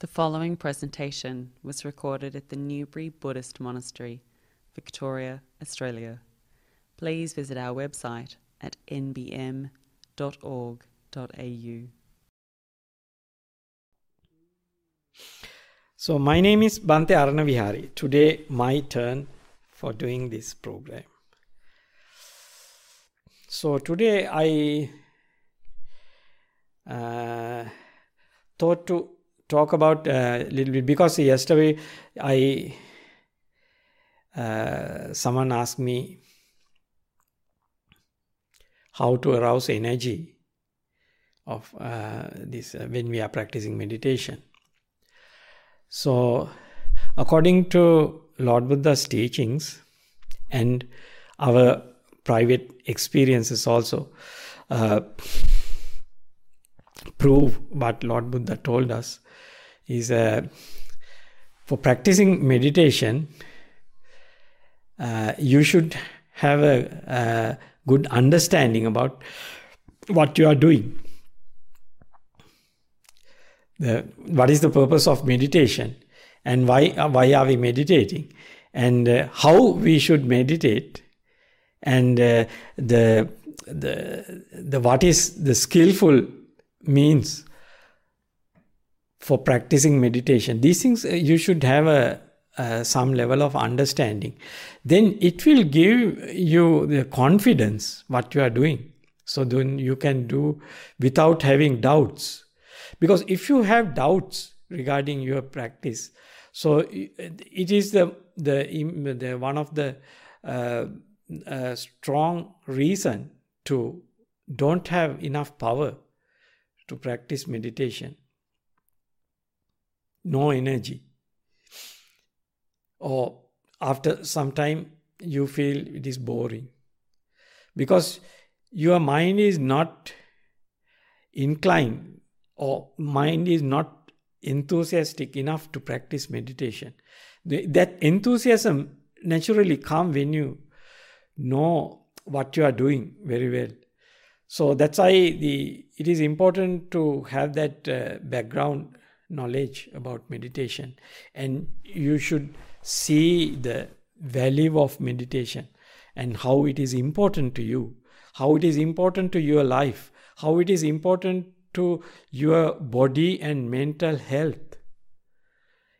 The following presentation was recorded at the Newbury Buddhist Monastery, Victoria, Australia. Please visit our website at nbm.org.au. So, my name is Bhante Aranavihari. Today, my turn for doing this program. So, today I uh, thought to talk about a little bit because yesterday I uh, someone asked me how to arouse energy of uh, this uh, when we are practicing meditation. So, according to Lord Buddha's teachings and our private experiences also uh, prove what Lord Buddha told us is uh, for practicing meditation, uh, you should have a, a, good understanding about what you are doing. The, what is the purpose of meditation? And why, why are we meditating? And uh, how we should meditate? And uh, the, the, the what is the skillful means for practicing meditation. These things uh, you should have a, some level of understanding. Then it will give you the confidence what you are doing. So then you can do without having doubts. Because if you have doubts regarding your practice, so it is the the, the one of the uh, uh, strong reason to don't have enough power to practice meditation. No energy. Or after some time, you feel it is boring. Because your mind is not inclined or mind is not enthusiastic enough to practice meditation. that enthusiasm naturally comes when you know what you are doing very well. So that's why the it is important to have that uh, background knowledge about meditation, and you should see the value of meditation and how it is important to you, how it is important to your life, how it is important to your body and mental health,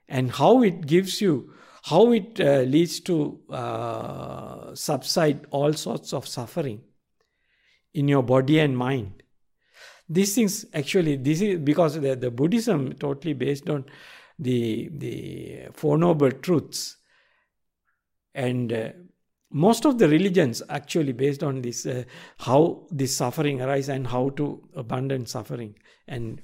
and how it gives you, how it uh, leads to uh, subside all sorts of suffering in your body and mind. These things actually, this is because the, the Buddhism totally based on the the Four Noble Truths, and uh, most of the religions actually based on this uh, how this suffering arises and how to abandon suffering and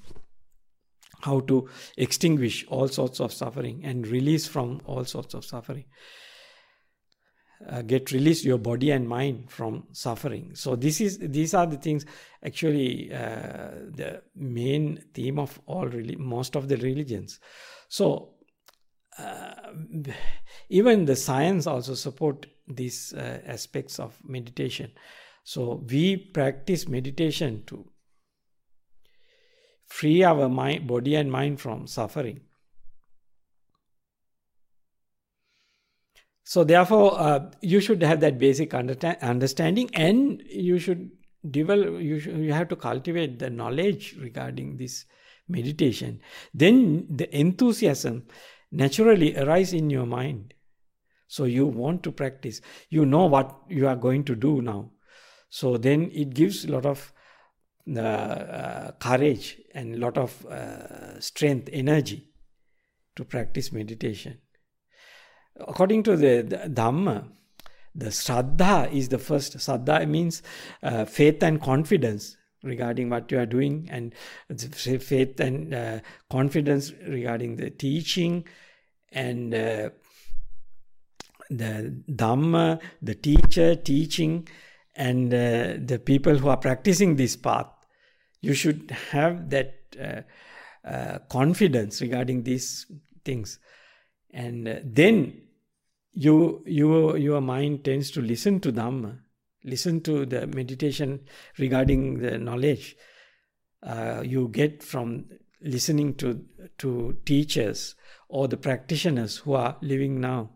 how to extinguish all sorts of suffering and release from all sorts of suffering uh, get released your body and mind from suffering. So this is these are the things actually uh, the main theme of all really most of the religions. So uh, even the science also support these uh, aspects of meditation. So we practice meditation to free our mind, body and mind from suffering So therefore, uh, you should have that basic understanding, and you should develop. You should, you have to cultivate the knowledge regarding this meditation. Then the enthusiasm naturally arise in your mind. So you want to practice. You know what you are going to do now. So then it gives a lot of uh, uh, courage and a lot of uh, strength, energy to practice meditation according to the, the Dhamma, the Shraddha is the first. Shraddha means uh, faith and confidence regarding what you are doing, and faith and uh, confidence regarding the teaching and uh, the Dhamma, the teacher teaching, and uh, the people who are practicing this path. You should have that uh, uh, confidence regarding these things and uh, then you you your mind tends to listen to dhamma listen to the meditation regarding the knowledge uh, you get from listening to to teachers or the practitioners who are living now.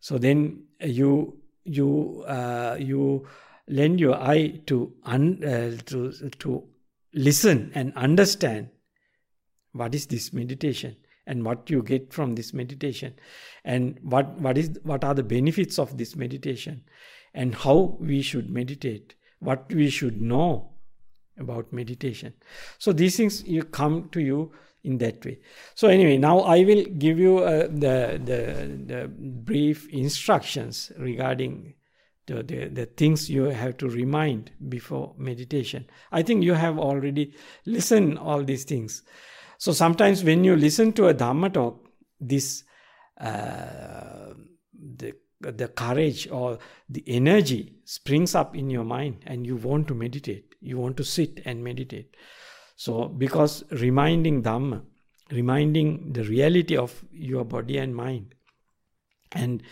So then you you uh, you lend your eye to un, uh, to to listen and understand what is this meditation and what you get from this meditation. And what what is what are the benefits of this meditation? And how we should meditate? What we should know about meditation? So these things you come to you in that way. So anyway now i will give you uh, the, the the brief instructions regarding the, the, the things you have to remind before meditation. I think you have already listened all these things so sometimes when you listen to a dhamma talk this uh, the the courage or the energy springs up in your mind and you want to meditate. You want to sit and meditate. So because reminding dhamma reminding the reality of your body and mind and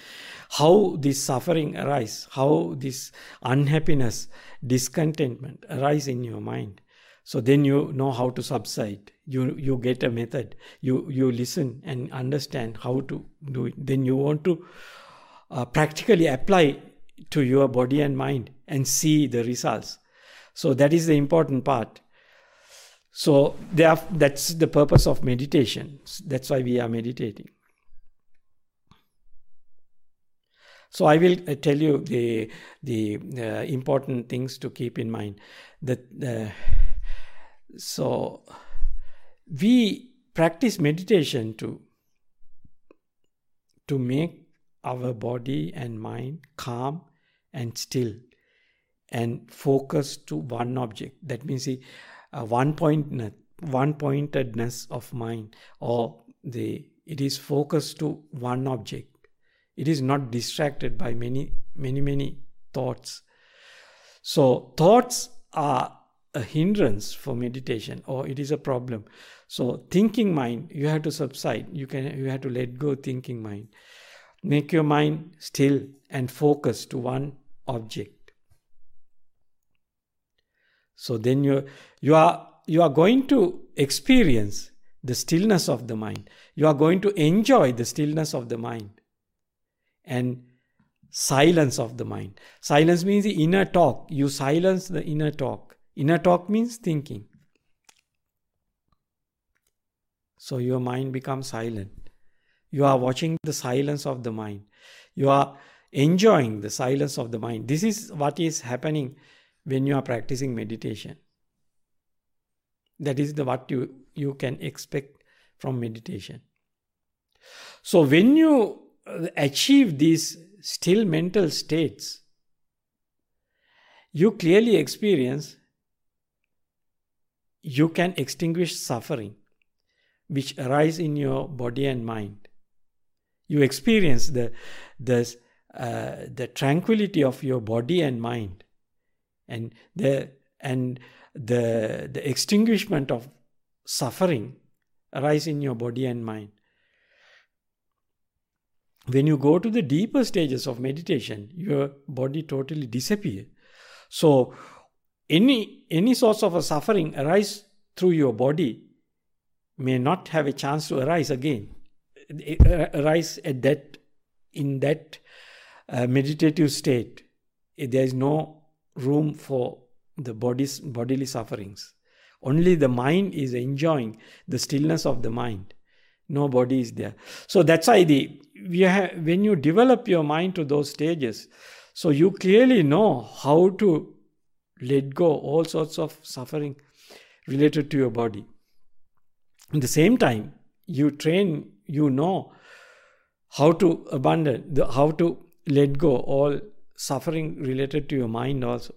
how this suffering arise how this unhappiness discontentment arise in your mind. So then you know how to subside you you get a method you you listen and understand how to do it then you want to uh, practically apply to your body and mind and see the results. So that is the important part. So are, that's the purpose of meditation. That's why we are meditating. So I will uh, tell you the the uh, important things to keep in mind. That so we practice meditation to to make our body and mind calm and still and focus to one object. That means the uh, one point one pointedness of mind or the it is focused to one object. It is not distracted by many many many thoughts. So thoughts are a hindrance for meditation or it is a problem so thinking mind you have to subside you can you have to let go thinking mind Make your mind still and focus to one object. So then you you are you are going to experience the stillness of the mind. You are going to enjoy the stillness of the mind and silence of the mind. Silence means the inner talk. You silence the inner talk. Inner talk means thinking. So your mind becomes silent. You are watching the silence of the mind. You are enjoying the silence of the mind. This is what is happening when you are practicing meditation. That is the what you, you can expect from meditation. So when you uh, achieve these still mental states, you clearly experience you can extinguish suffering which arise in your body and mind. You experience the the uh, the tranquility of your body and mind. And the and the the extinguishment of suffering arise in your body and mind. When you go to the deeper stages of meditation your body totally disappear so any any source of a suffering arise through your body may not have a chance to arise again. Arise at that in that uh, meditative state there is no room for the body's bodily sufferings. Only the mind is enjoying the stillness of the mind. No body is there. So that's why the have, when you develop your mind to those stages so you clearly know how to let go all sorts of suffering related to your body at the same time you train you know how to abandon, the, how to let go all suffering related to your mind also.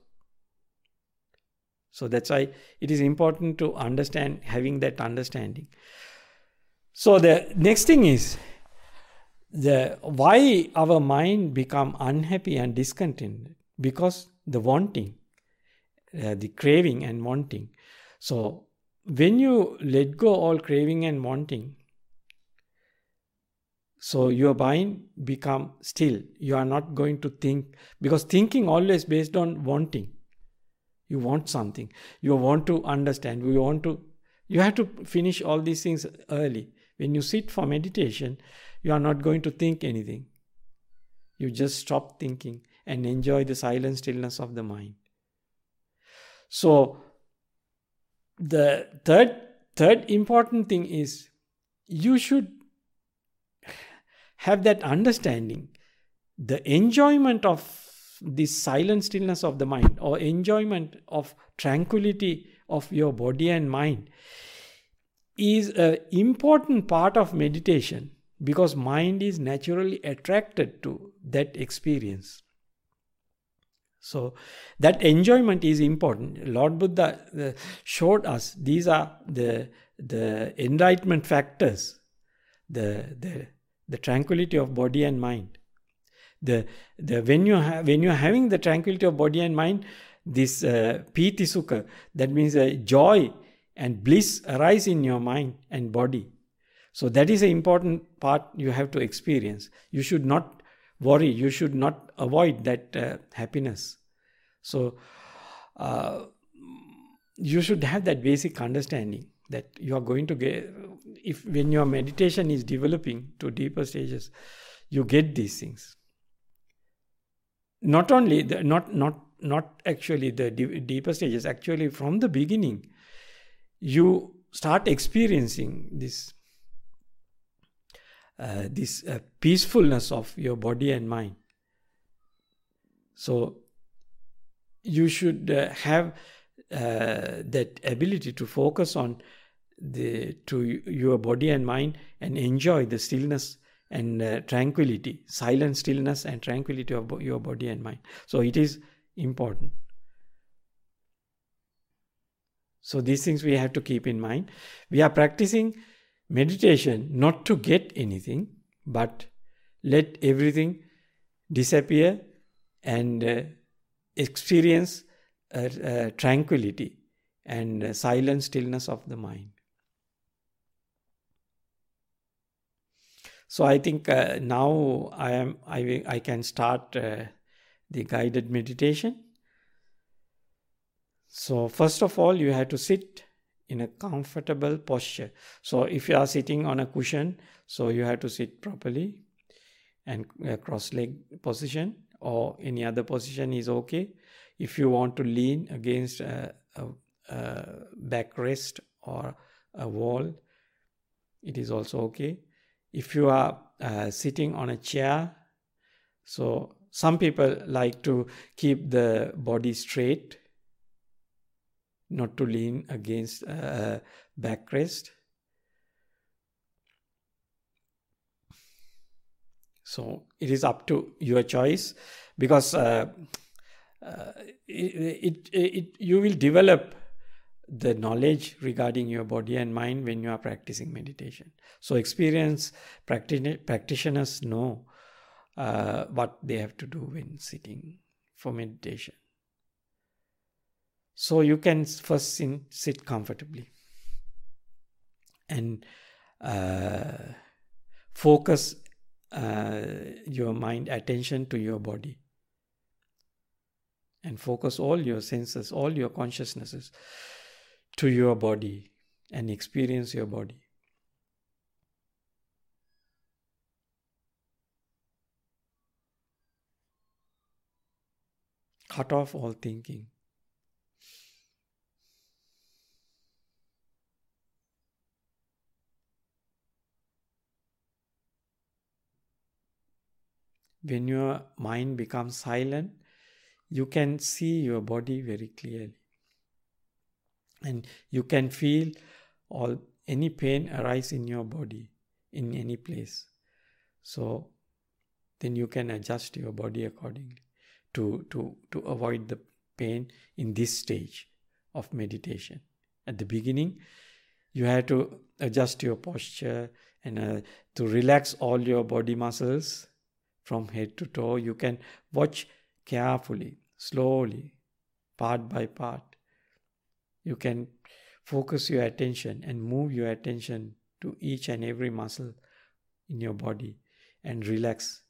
So that's why it is important to understand, having that understanding. So the next thing is the why our mind become unhappy and discontented because the wanting, uh, the craving and wanting. So when you let go all craving and wanting, so your mind become still. You are not going to think because thinking always based on wanting. You want something. You want to understand. You want to You have to finish all these things early. When you sit for meditation, you are not going to think anything. You just stop thinking and enjoy the silent stillness of the mind. So, the third third important thing is you should have that understanding. The enjoyment of this silent stillness of the mind or enjoyment of tranquility of your body and mind is an important part of meditation because mind is naturally attracted to that experience so that enjoyment is important. Lord buddha uh, showed us these are the the enlightenment factors the the the tranquility of body and mind. The the when you have when you're having the tranquility of body and mind this uh, piti sukha that means uh, joy and bliss arise in your mind and body. So that is an important part you have to experience. You should not worry. You should not avoid that uh, happiness. So uh, you should have that basic understanding that you are going to get if when your meditation is developing to deeper stages you get these things. Not only the, not not not actually the deeper stages actually from the beginning you start experiencing this uh, this uh, peacefulness of your body and mind so you should uh, have uh, that ability to focus on the to your body and mind and enjoy the stillness and uh, tranquility, silent stillness and tranquility of your body and mind. So it is important. So these things we have to keep in mind. We are practicing meditation not to get anything, but let everything disappear and uh, experience uh, uh, tranquility and uh, silent stillness of the mind. So I think uh, now I am I I can start uh, the guided meditation. So first of all, you have to sit in a comfortable posture. So if you are sitting on a cushion, so you have to sit properly and uh, cross leg position or any other position is okay. If you want to lean against a, a, a backrest or a wall, it is also okay if you are uh, sitting on a chair, so some people like to keep the body straight, not to lean against a backrest. So it is up to your choice because uh, uh, it, it, it, you will develop the knowledge regarding your body and mind when you are practicing meditation. So, experience practitioners know uh, what they have to do when sitting for meditation. So, you can first sit comfortably and uh, focus uh, your mind attention to your body and focus all your senses, all your consciousnesses to your body and experience your body. Cut off all thinking. When your mind becomes silent, you can see your body very clearly. And you can feel all any pain arise in your body in any place. So then you can adjust your body accordingly to to to avoid the pain in this stage of meditation. At the beginning you have to adjust your posture and uh, to relax all your body muscles from head to toe you can watch carefully slowly part by part you can focus your attention and move your attention to each and every muscle in your body and relax.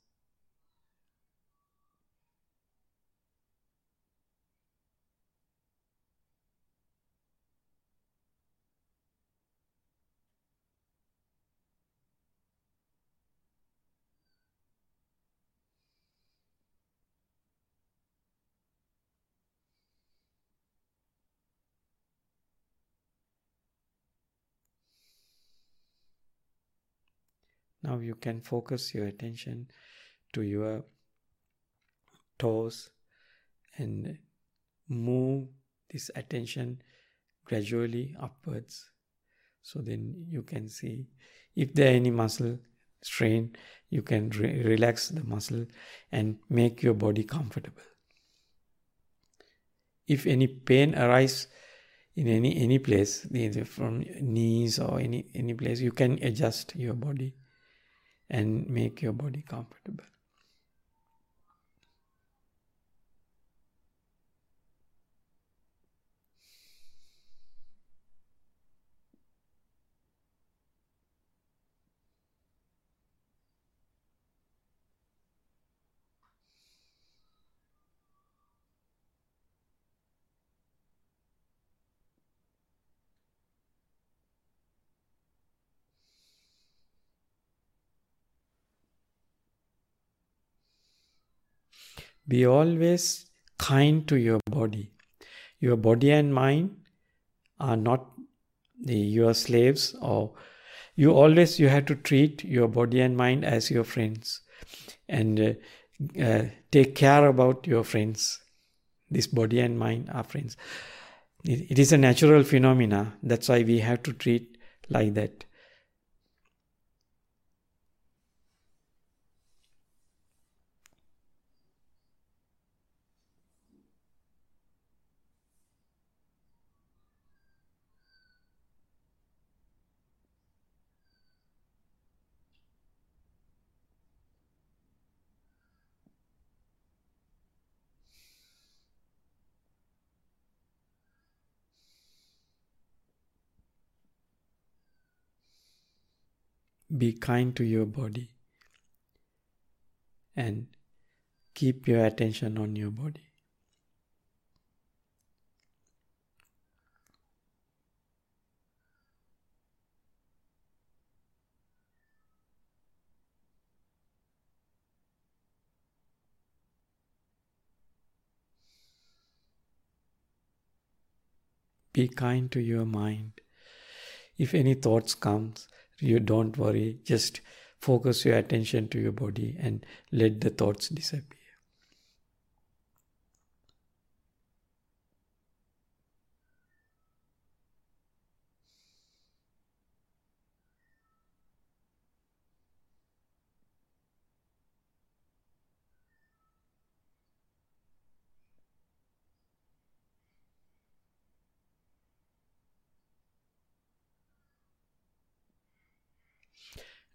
You can focus your attention to your toes and move this attention gradually upwards. So then you can see if there any muscle strain, you can re- relax the muscle and make your body comfortable. If any pain arise in any any place, either from knees or any any place, you can adjust your body and make your body comfortable. Be always kind to your body. Your body and mind are not the, your slaves or you always you have to treat your body and mind as your friends and uh, uh, take care about your friends. This body and mind are friends. It, it is a natural phenomena. That's why we have to treat like that be kind to your body and keep your attention on your body. Be kind to your mind. If any thoughts comes, you don't worry, just focus your attention to your body and let the thoughts disappear.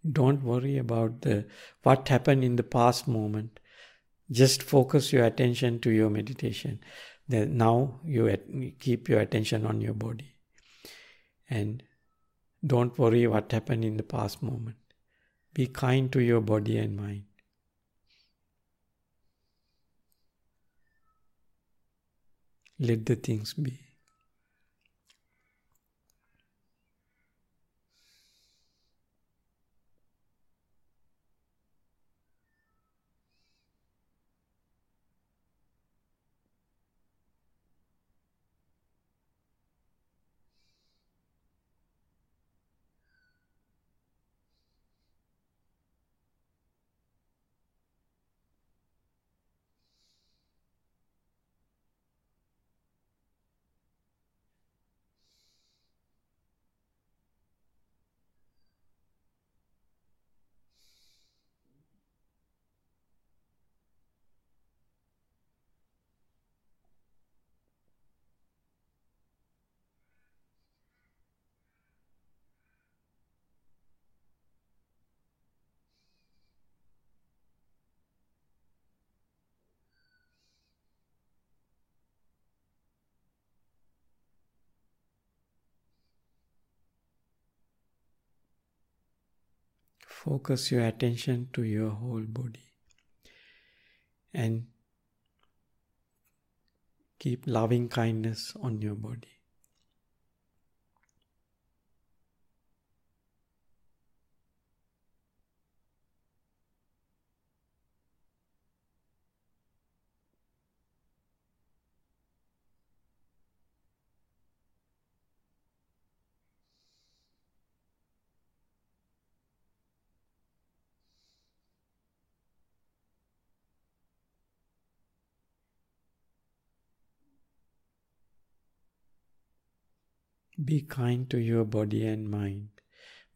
Don't worry about the what happened in the past moment. Just focus your attention to your meditation. That now you keep your attention on your body. And don't worry what happened in the past moment. Be kind to your body and mind. Let the things be. Focus your attention to your whole body and keep loving kindness on your body. Be kind to your body and mind.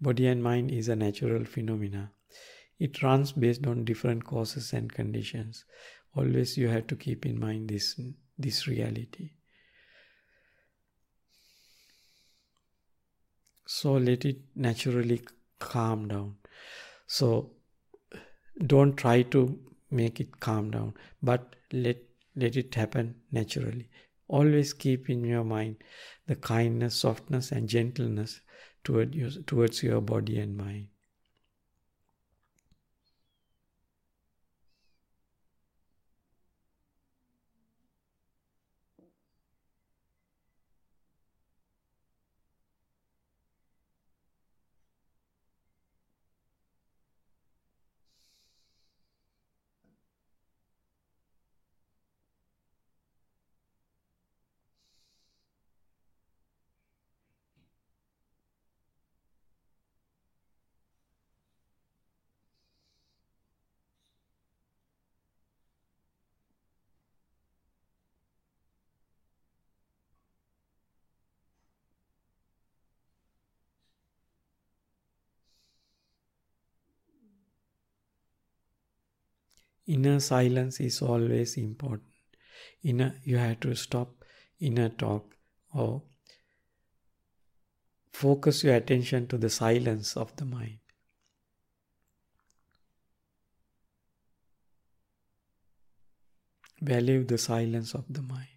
Body and mind is a natural phenomena. It runs based on different causes and conditions. Always you have to keep in mind this, this reality. So let it naturally calm down. So don't try to make it calm down, but let let it happen naturally. Always keep in your mind the kindness, softness, and gentleness toward your, towards your body and mind. Inner silence is always important. Inner you have to stop inner talk or focus your attention to the silence of the mind. Value the silence of the mind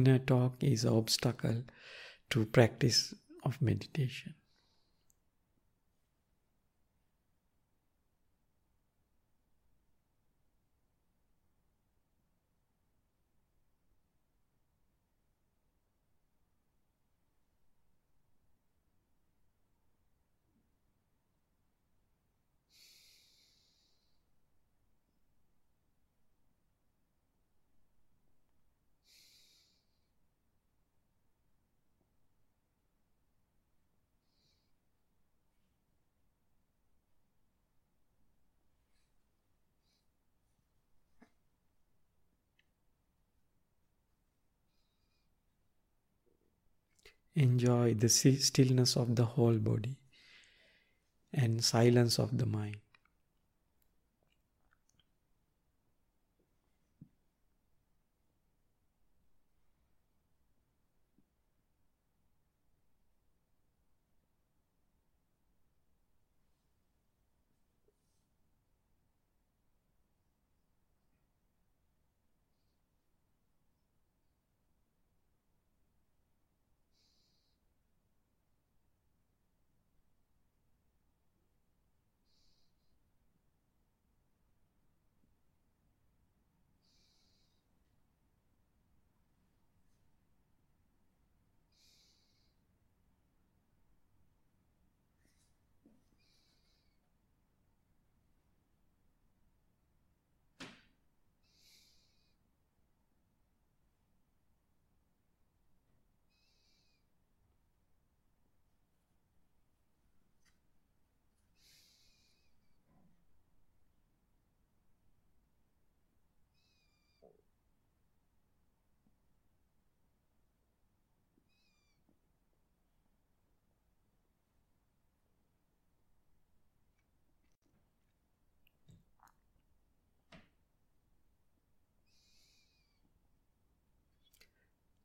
inner talk is an obstacle to practice of meditation. Enjoy the stillness of the whole body and silence of the mind.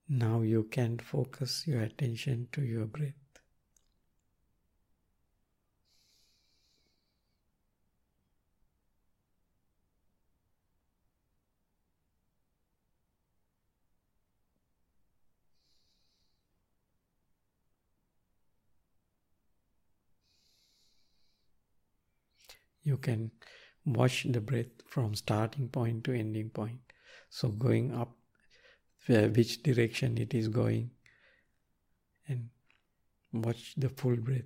Now you can focus your attention to your breath. You can watch the breath from starting point to ending point. So going up which direction it is going and watch the full breath.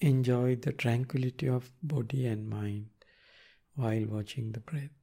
Enjoy the tranquility of body and mind while watching the breath.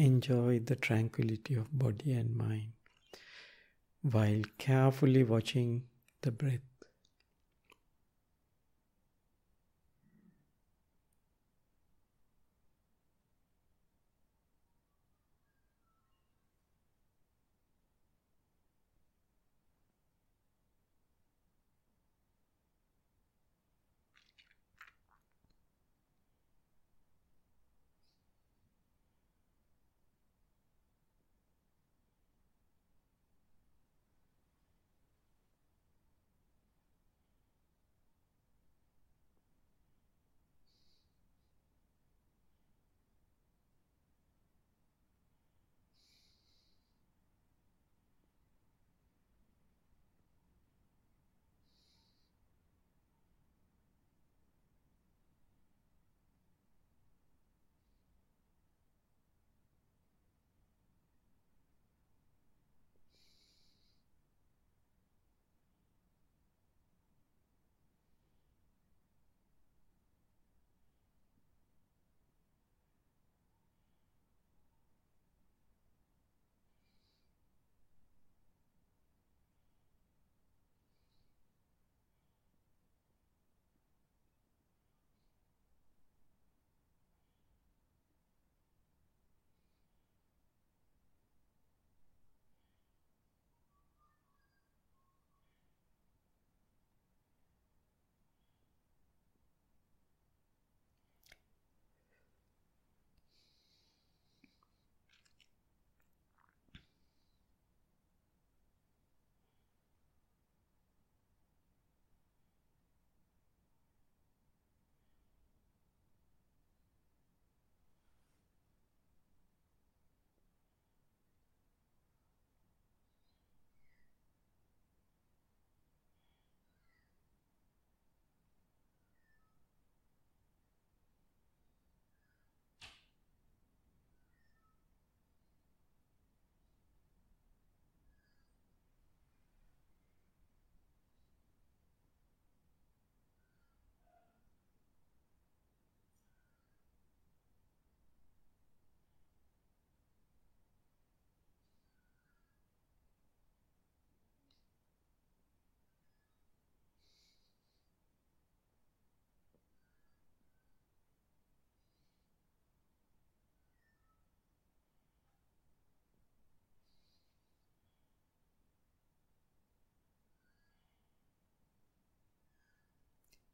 Enjoy the tranquility of body and mind while carefully watching the breath.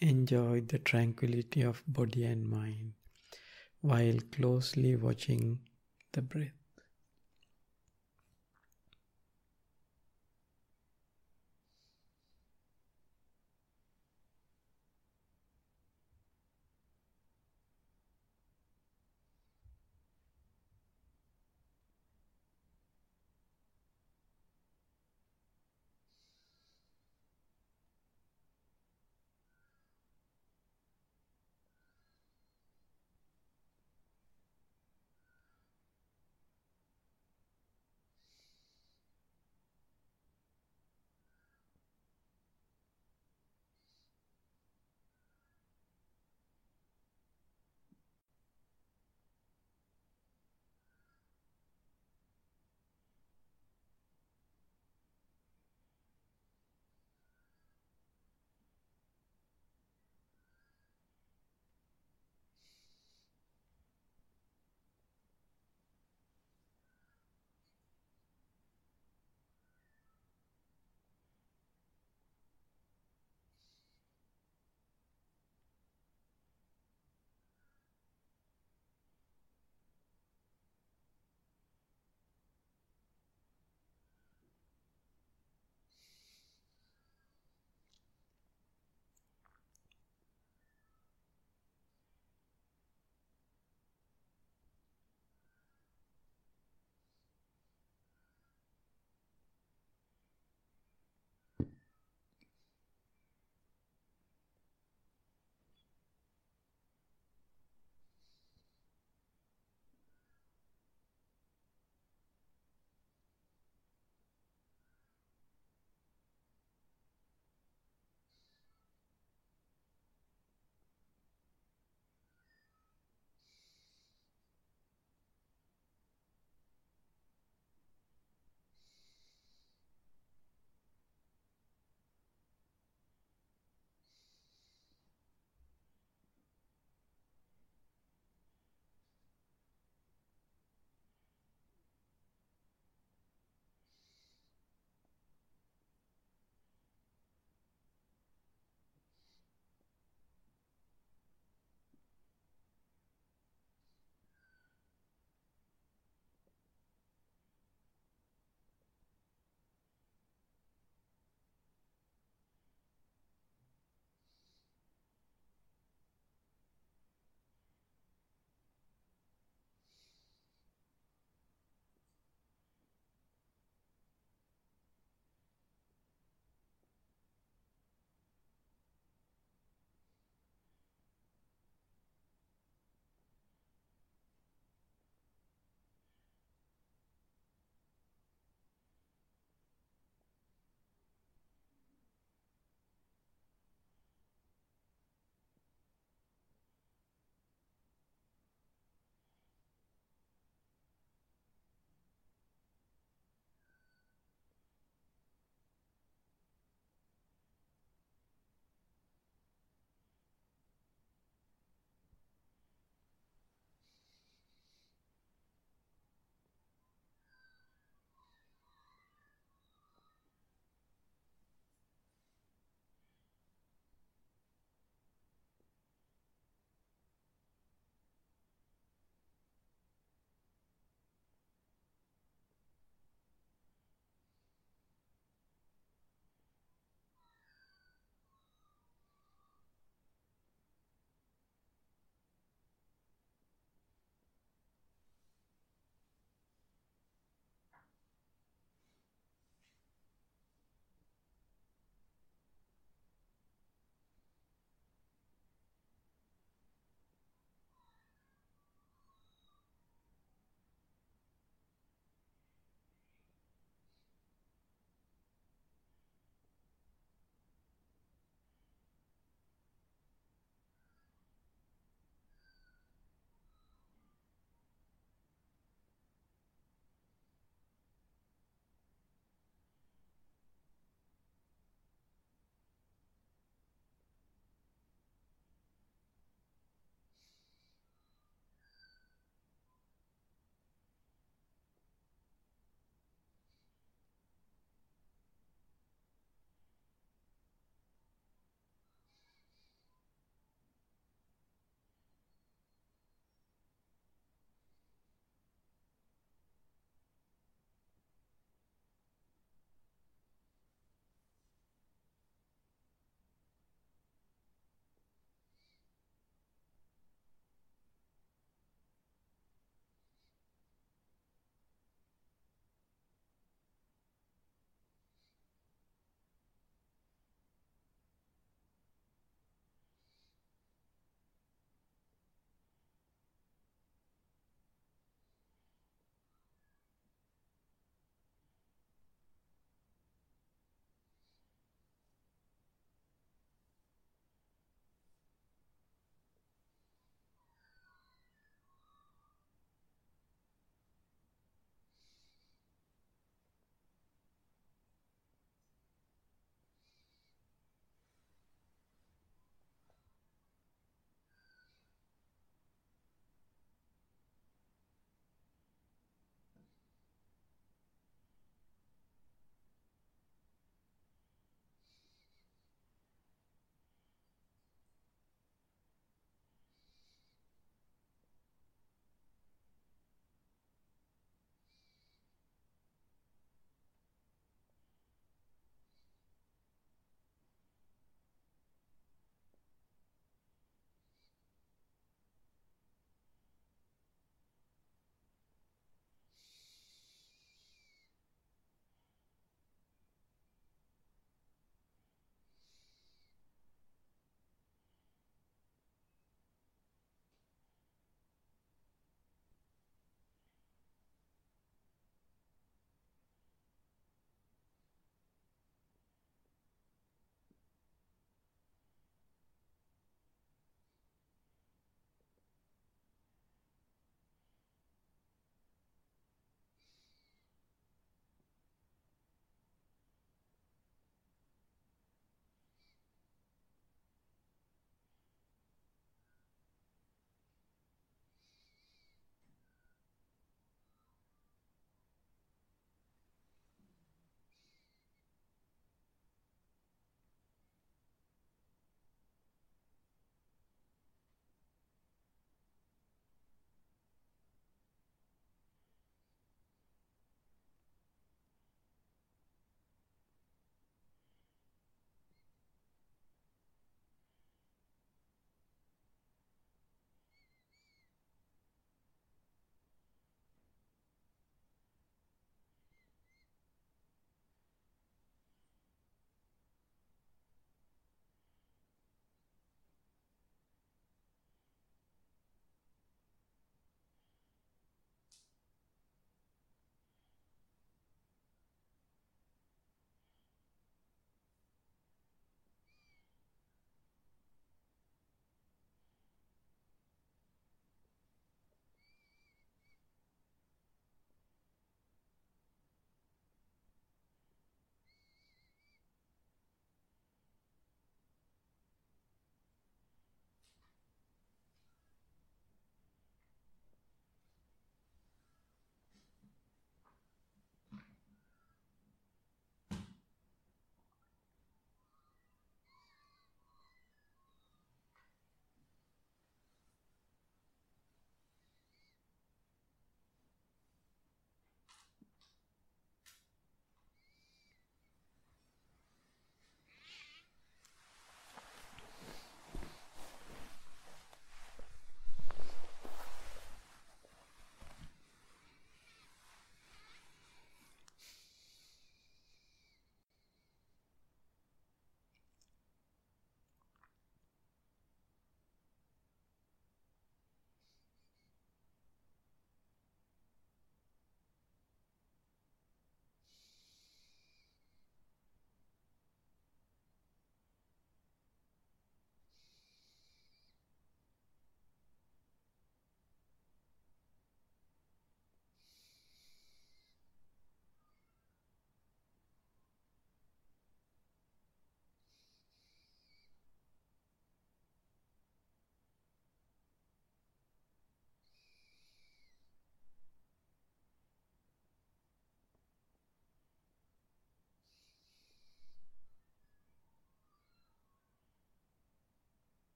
Enjoy the tranquility of body and mind while closely watching the breath.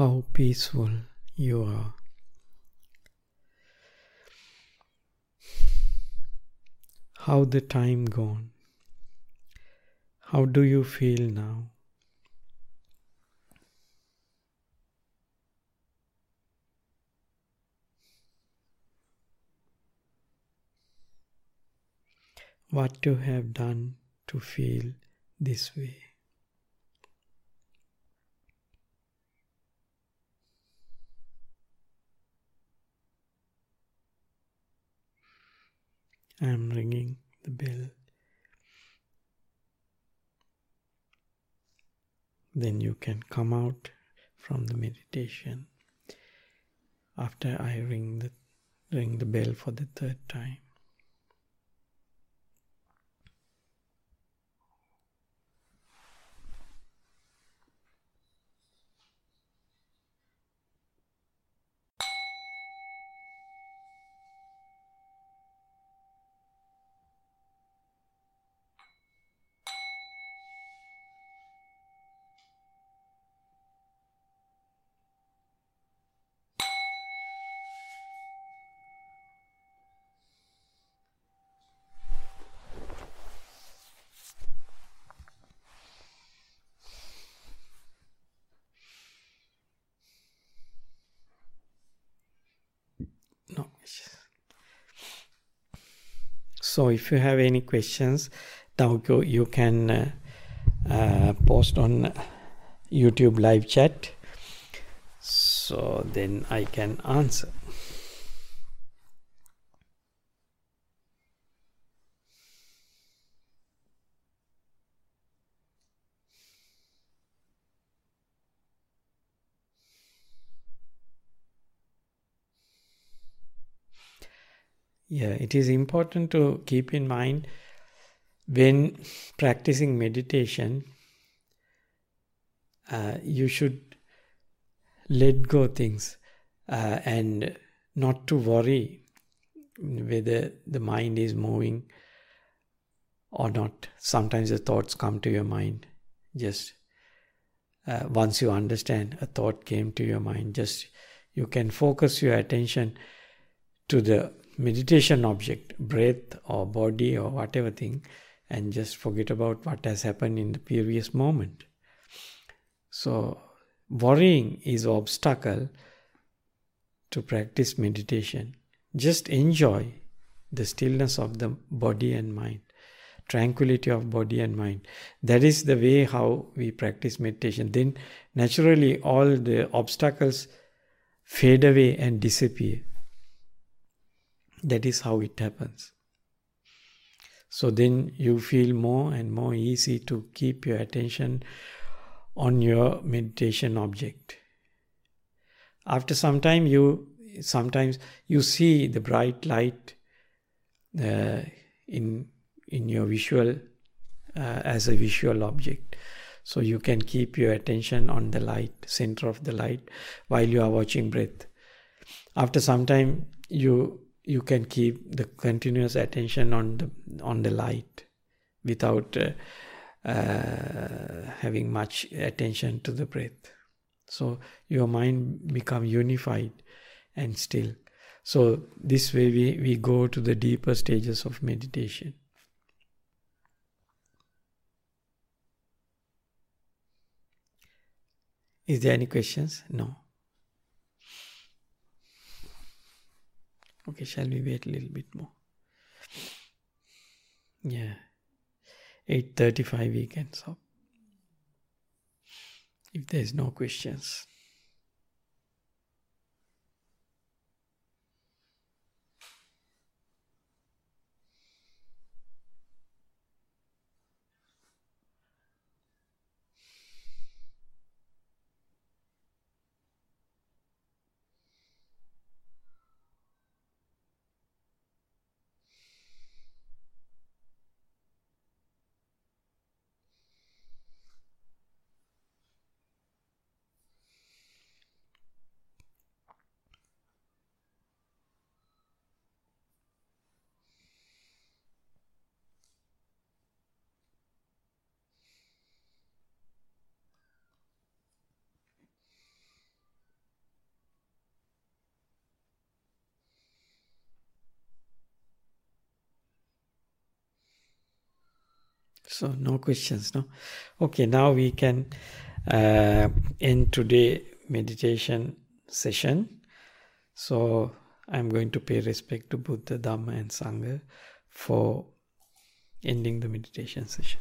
How peaceful you are. How the time gone? How do you feel now? What you have done to feel this way? I am ringing the bell. Then you can come out from the meditation after I ring the ring the bell for the third time. No. So if you have any questions now you, you can uh, uh, post on youtube live chat. So then i can answer Yeah, it is important to keep in mind when practicing meditation, uh, you should let go things uh, and not to worry whether the mind is moving or not. Sometimes the thoughts come to your mind. Just uh, once you understand a thought came to your mind, just you can focus your attention to the meditation object, breath or body or whatever thing, and just forget about what has happened in the previous moment. So, worrying is obstacle to practice meditation. Just enjoy the stillness of the body and mind, tranquility of body and mind. That is the way how we practice meditation. Then naturally all the obstacles fade away and disappear. That is how it happens. So then you feel more and more easy to keep your attention on your meditation object. After some time, you sometimes you see the bright light uh, in in your visual uh, as a visual object. So you can keep your attention on the light, center of the light, while you are watching breath. After some time, you you can keep the continuous attention on the on the light without uh, uh, having much attention to the breath. So your mind become unified and still. So this way we, we go to the deeper stages of meditation. Is there any questions? No Okay, shall we wait a little bit more? Yeah. 8.35 we can stop. If there's no questions. So no questions, no. Okay, now we can uh, end today meditation session. So I'm going to pay respect to Buddha, Dhamma, and Sangha for ending the meditation session.